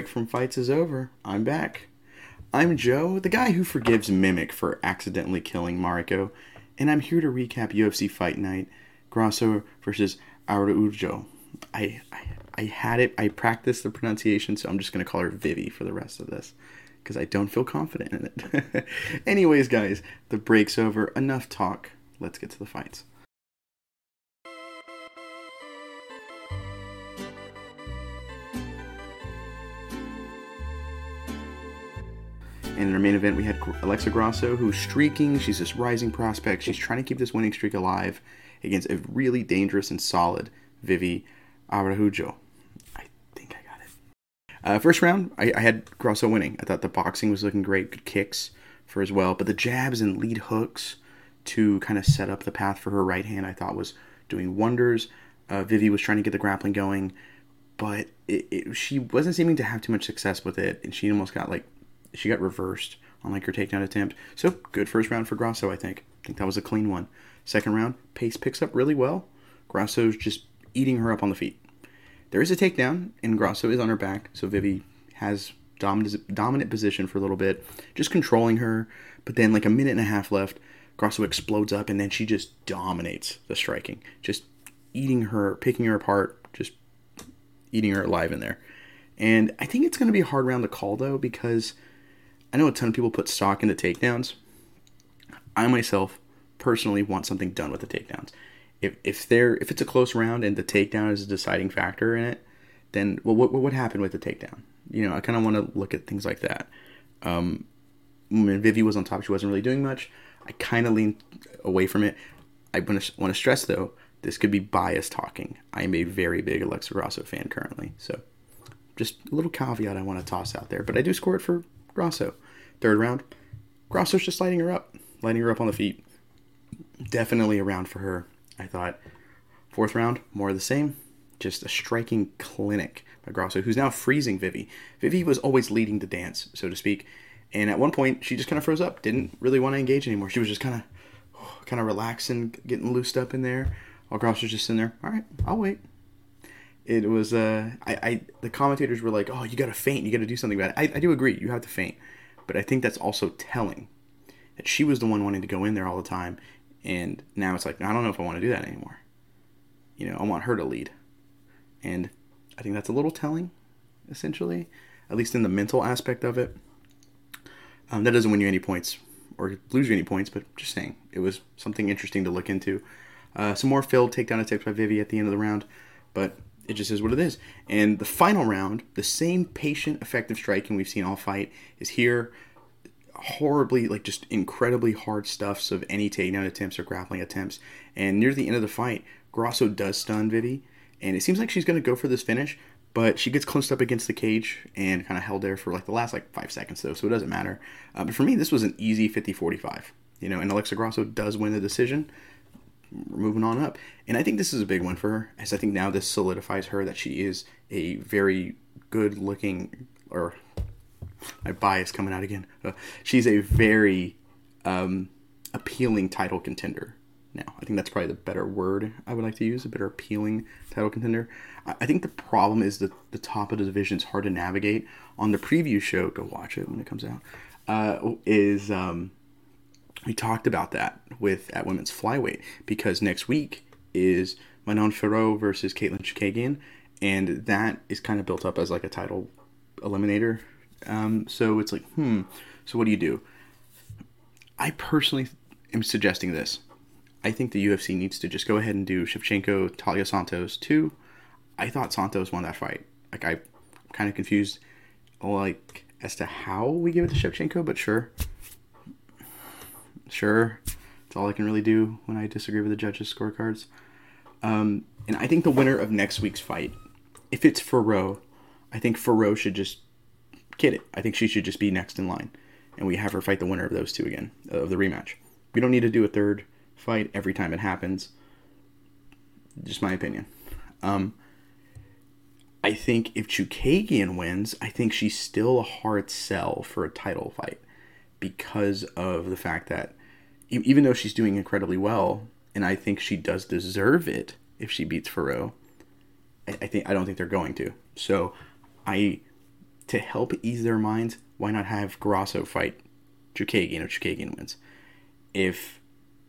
break from fights is over. I'm back. I'm Joe, the guy who forgives Mimic for accidentally killing Mariko, and I'm here to recap UFC Fight Night, Grasso versus Araujo. I, I I had it. I practiced the pronunciation, so I'm just gonna call her Vivi for the rest of this because I don't feel confident in it. Anyways, guys, the break's over. Enough talk. Let's get to the fights. In our main event, we had Alexa Grasso, who's streaking. She's this rising prospect. She's trying to keep this winning streak alive against a really dangerous and solid Vivi Araujo. I think I got it. Uh, first round, I, I, had Grasso winning. I thought the boxing was looking great, good kicks for as well. But the jabs and lead hooks to kind of set up the path for her right hand, I thought was doing wonders. Uh, Vivi was trying to get the grappling going, but it, it, she wasn't seeming to have too much success with it, and she almost got like she got reversed on like her takedown attempt. So good first round for Grasso, I think. I think that was a clean one. Second round, pace picks up really well. Grasso's just eating her up on the feet. There is a takedown, and Grasso is on her back, so Vivi has dominant, dominant position for a little bit, just controlling her. But then, like a minute and a half left, Grasso explodes up, and then she just dominates the striking, just eating her, picking her apart, just eating her alive in there. And I think it's going to be a hard round to call though, because I know a ton of people put stock into takedowns. I myself personally want something done with the takedowns. If if they're if it's a close round and the takedown is a deciding factor in it, then well, what what happened with the takedown? You know, I kind of want to look at things like that. Um, when Vivi was on top, she wasn't really doing much. I kind of leaned away from it. I want to stress though, this could be bias talking. I am a very big Alexa Grasso fan currently, so just a little caveat I want to toss out there. But I do score it for Grasso. Third round, Grasso's just lighting her up, lighting her up on the feet. Definitely a round for her. I thought. Fourth round, more of the same. Just a striking clinic by Grasso, who's now freezing Vivi. Vivi was always leading the dance, so to speak. And at one point, she just kind of froze up, didn't really want to engage anymore. She was just kind of, kind of relaxing, getting loosed up in there, while Grasso was just sitting there. All right, I'll wait it was uh I, I the commentators were like oh you gotta feint. You gotta do something about it. I, I do agree. You have to feint. But i think that's also telling that she was the one wanting to go in there all the time. And now it's like i don't know if i want to do that anymore. You know i want her to lead. And i think that's a little telling essentially at least in the mental aspect of it. Um, that doesn't win you any points or lose you any points but just saying it was something interesting to look into. Uh, some more failed takedown attempts by Vivi at the end of the round but it just is what it is. And the final round, the same patient, effective striking we've seen all fight is here. Horribly, like just incredibly hard stuffs of any takedown attempts or grappling attempts. And near the end of the fight, Grasso does stun Vivi, and it seems like she's going to go for this finish, but she gets close up against the cage and kind of held there for like the last like five seconds though, so it doesn't matter. Uh, but for me, this was an easy 50-45. You know, and Alexa Grasso does win the decision moving on up. And I think this is a big one for her, as I think now this solidifies her that she is a very good looking, or my bias coming out again. Uh, she's a very um, appealing title contender. Now, I think that's probably the better word I would like to use, a better appealing title contender. I think the problem is that the top of the division is hard to navigate. On the preview show, go watch it when it comes out, uh, is um, we talked about that with at women's flyweight because next week is Manon Fiorot versus Katlyn Chookagian, and that is kind of built up as like a title eliminator. Um, so it's like, hmm. So what do you do? I personally am suggesting this. I think the UFC needs to just go ahead and do Shevchenko Taila Santos two. I thought Santos won that fight. Like I, am kind of confused, like as to how we give it to Shevchenko, but sure. Sure, that's all I can really do when I disagree with the judges' scorecards. Um, and I think the winner of next week's fight, if it's Fiorot, I think Fiorot should just get it. I think she should just be next in line, and we have her fight the winner of those two again of the rematch. We don't need to do a third fight every time it happens. Just my opinion. Um, I think if Chookagian wins, I think she's still a hard sell for a title fight because of the fact that even though she's doing incredibly well, and I think she does deserve it if she beats Fiorot, I, I think I don't think they're going to. So I to help ease their minds, why not have Grasso fight Chookagian if Chookagian wins? If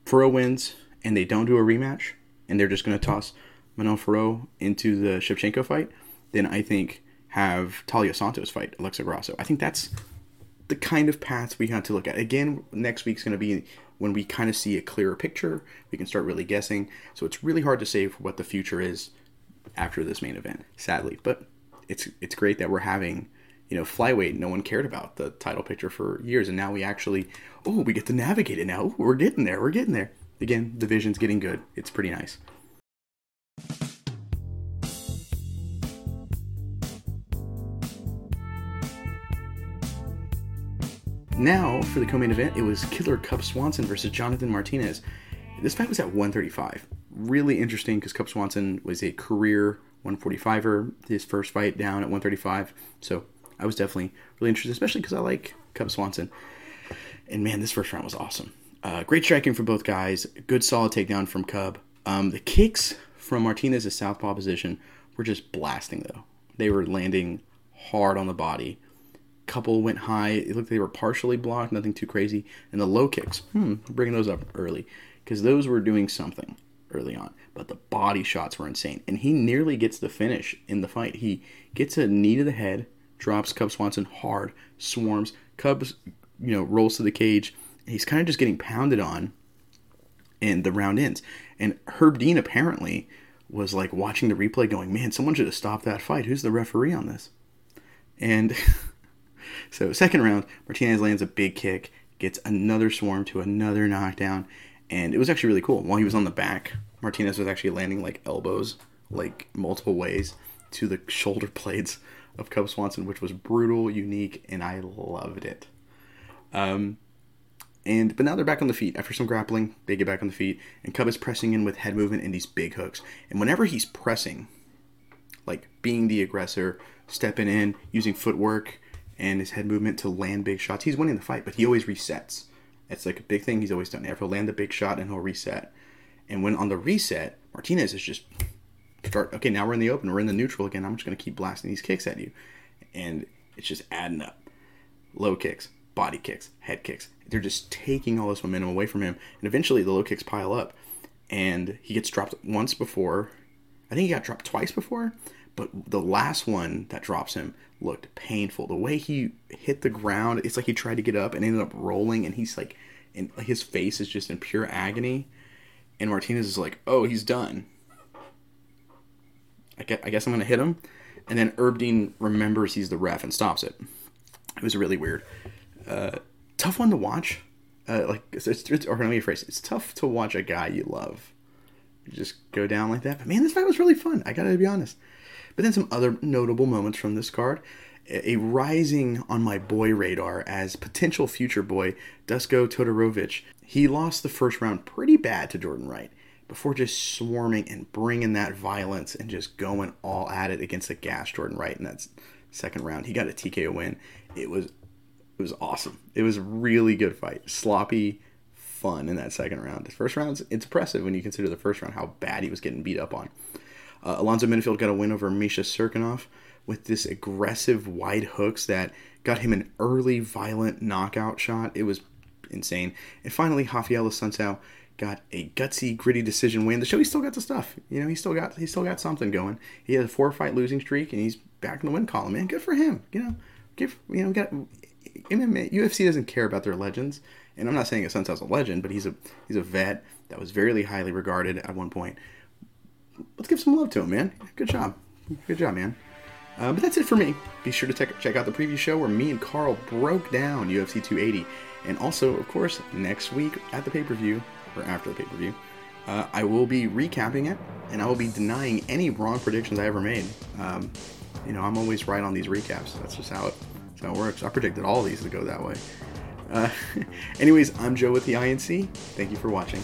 Fiorot wins and they don't do a rematch and they're just going to toss Manon Fiorot into the Shevchenko fight, then I think have Talia Santos fight Alexa Grasso. I think that's the kind of paths we have to look at. Again, next week's going to be when we kind of see a clearer picture. We can start really guessing. So it's really hard to say what the future is after this main event, sadly. But it's it's great that we're having you know flyweight. No one cared about the title picture for years, and now we actually oh we get to navigate it now. Ooh, we're getting there. We're getting there. Again, division's getting good. It's pretty nice. Now, for the co main event, it was Killer Cub Swanson versus Jonathan Martinez. This fight was at 135. Really interesting because Cub Swanson was a career 145er, his first fight down at 135. So I was definitely really interested, especially because I like Cub Swanson. And man, this first round was awesome. Uh, great striking from both guys. Good solid takedown from Cub. Um, the kicks from Martinez's southpaw position were just blasting, though. They were landing hard on the body couple went high. It looked like they were partially blocked, nothing too crazy. And the low kicks, hmm, bringing those up early because those were doing something early on. But the body shots were insane, and he nearly gets the finish in the fight. He gets a knee to the head, drops Cub Swanson hard, swarms. Cubs, you know, rolls to the cage. He's kind of just getting pounded on, and the round ends. And Herb Dean apparently was like watching the replay, going, "Man, someone should have stopped that fight. Who's the referee on this?" And So second round, Martinez lands a big kick, gets another swarm to another knockdown, and it was actually really cool. While he was on the back, Martinez was actually landing like elbows, like multiple ways to the shoulder blades of Cub Swanson, which was brutal, unique, and I loved it. Um, and but now they're back on the feet after some grappling. They get back on the feet, and Cub is pressing in with head movement and these big hooks. And whenever he's pressing, like being the aggressor, stepping in, using footwork, and his head movement to land big shots. He's winning the fight, but he always resets. It's like a big thing he's always done. He'll land a big shot and he'll reset. And when on the reset, Martinez is just start. Okay, now we're in the open. We're in the neutral again. I'm just going to keep blasting these kicks at you, and it's just adding up. Low kicks, body kicks, head kicks. They're just taking all this momentum away from him, and eventually the low kicks pile up, and he gets dropped once before. I think he got dropped twice before, but the last one that drops him looked painful. The way he hit the ground, it's like he tried to get up and ended up rolling, and he's like, and his face is just in pure agony. And Martinez is like, "Oh, he's done. I guess, I guess I'm gonna hit him." And then Herb Dean remembers he's the ref and stops it. It was really weird. Uh, tough one to watch. Uh, like it's, it's or let me rephrase. It's tough to watch a guy you love just go down like that. But man, this fight was really fun. I gotta be honest. But then some other notable moments from this card. A rising on my boy radar as potential future boy, Dusko Todorovic. He lost the first round pretty bad to Jordan Wright before just swarming and bringing that violence and just going all at it against the gas Jordan Wright in that second round. He got a TKO win. It was it was awesome. It was a really good fight. Sloppy, fun in that second round. The first round, it's impressive when you consider the first round how bad he was getting beat up on. Uh, Alonzo Menifield got a win over Misha Cirkunov with this aggressive wide hooks that got him an early violent knockout shot. It was insane. And finally, Rafael Assunção got a gutsy, gritty decision win. The show he still got the stuff. You know, he still got he still got something going. He had a four fight losing streak, and he's back in the win column. Man, good for him. You know, give you know, get MMA, UFC doesn't care about their legends. And I'm not saying Assunção's a legend, but he's a he's a vet that was very highly regarded at one point let's give some love to him, man. Good job. Good job, man. Uh, but that's it for me. Be sure to check, check out the preview show where me and Carl broke down UFC 280. And also, of course, next week at the pay per view, or after the pay per view, uh, I will be recapping it and I will be denying any wrong predictions I ever made. Um, you know, I'm always right on these recaps. That's just how it, how it works. I predicted all these to go that way. Uh, anyways, I'm Joe with the INC. Thank you for watching.